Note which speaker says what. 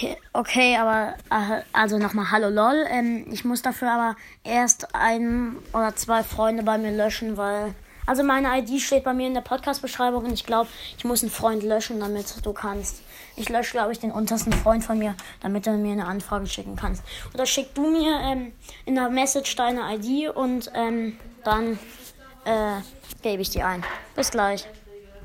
Speaker 1: Okay, okay aber äh, also nochmal Hallo LOL. Ähm, ich muss dafür aber erst ein oder zwei Freunde bei mir löschen, weil. Also meine ID steht bei mir in der Podcast-Beschreibung und ich glaube, ich muss einen Freund löschen, damit du kannst. Ich lösche, glaube ich, den untersten Freund von mir, damit du mir eine Anfrage schicken kannst. Oder schick du mir ähm, in der Message deine ID und ähm, dann äh, gebe ich die ein. Bis gleich.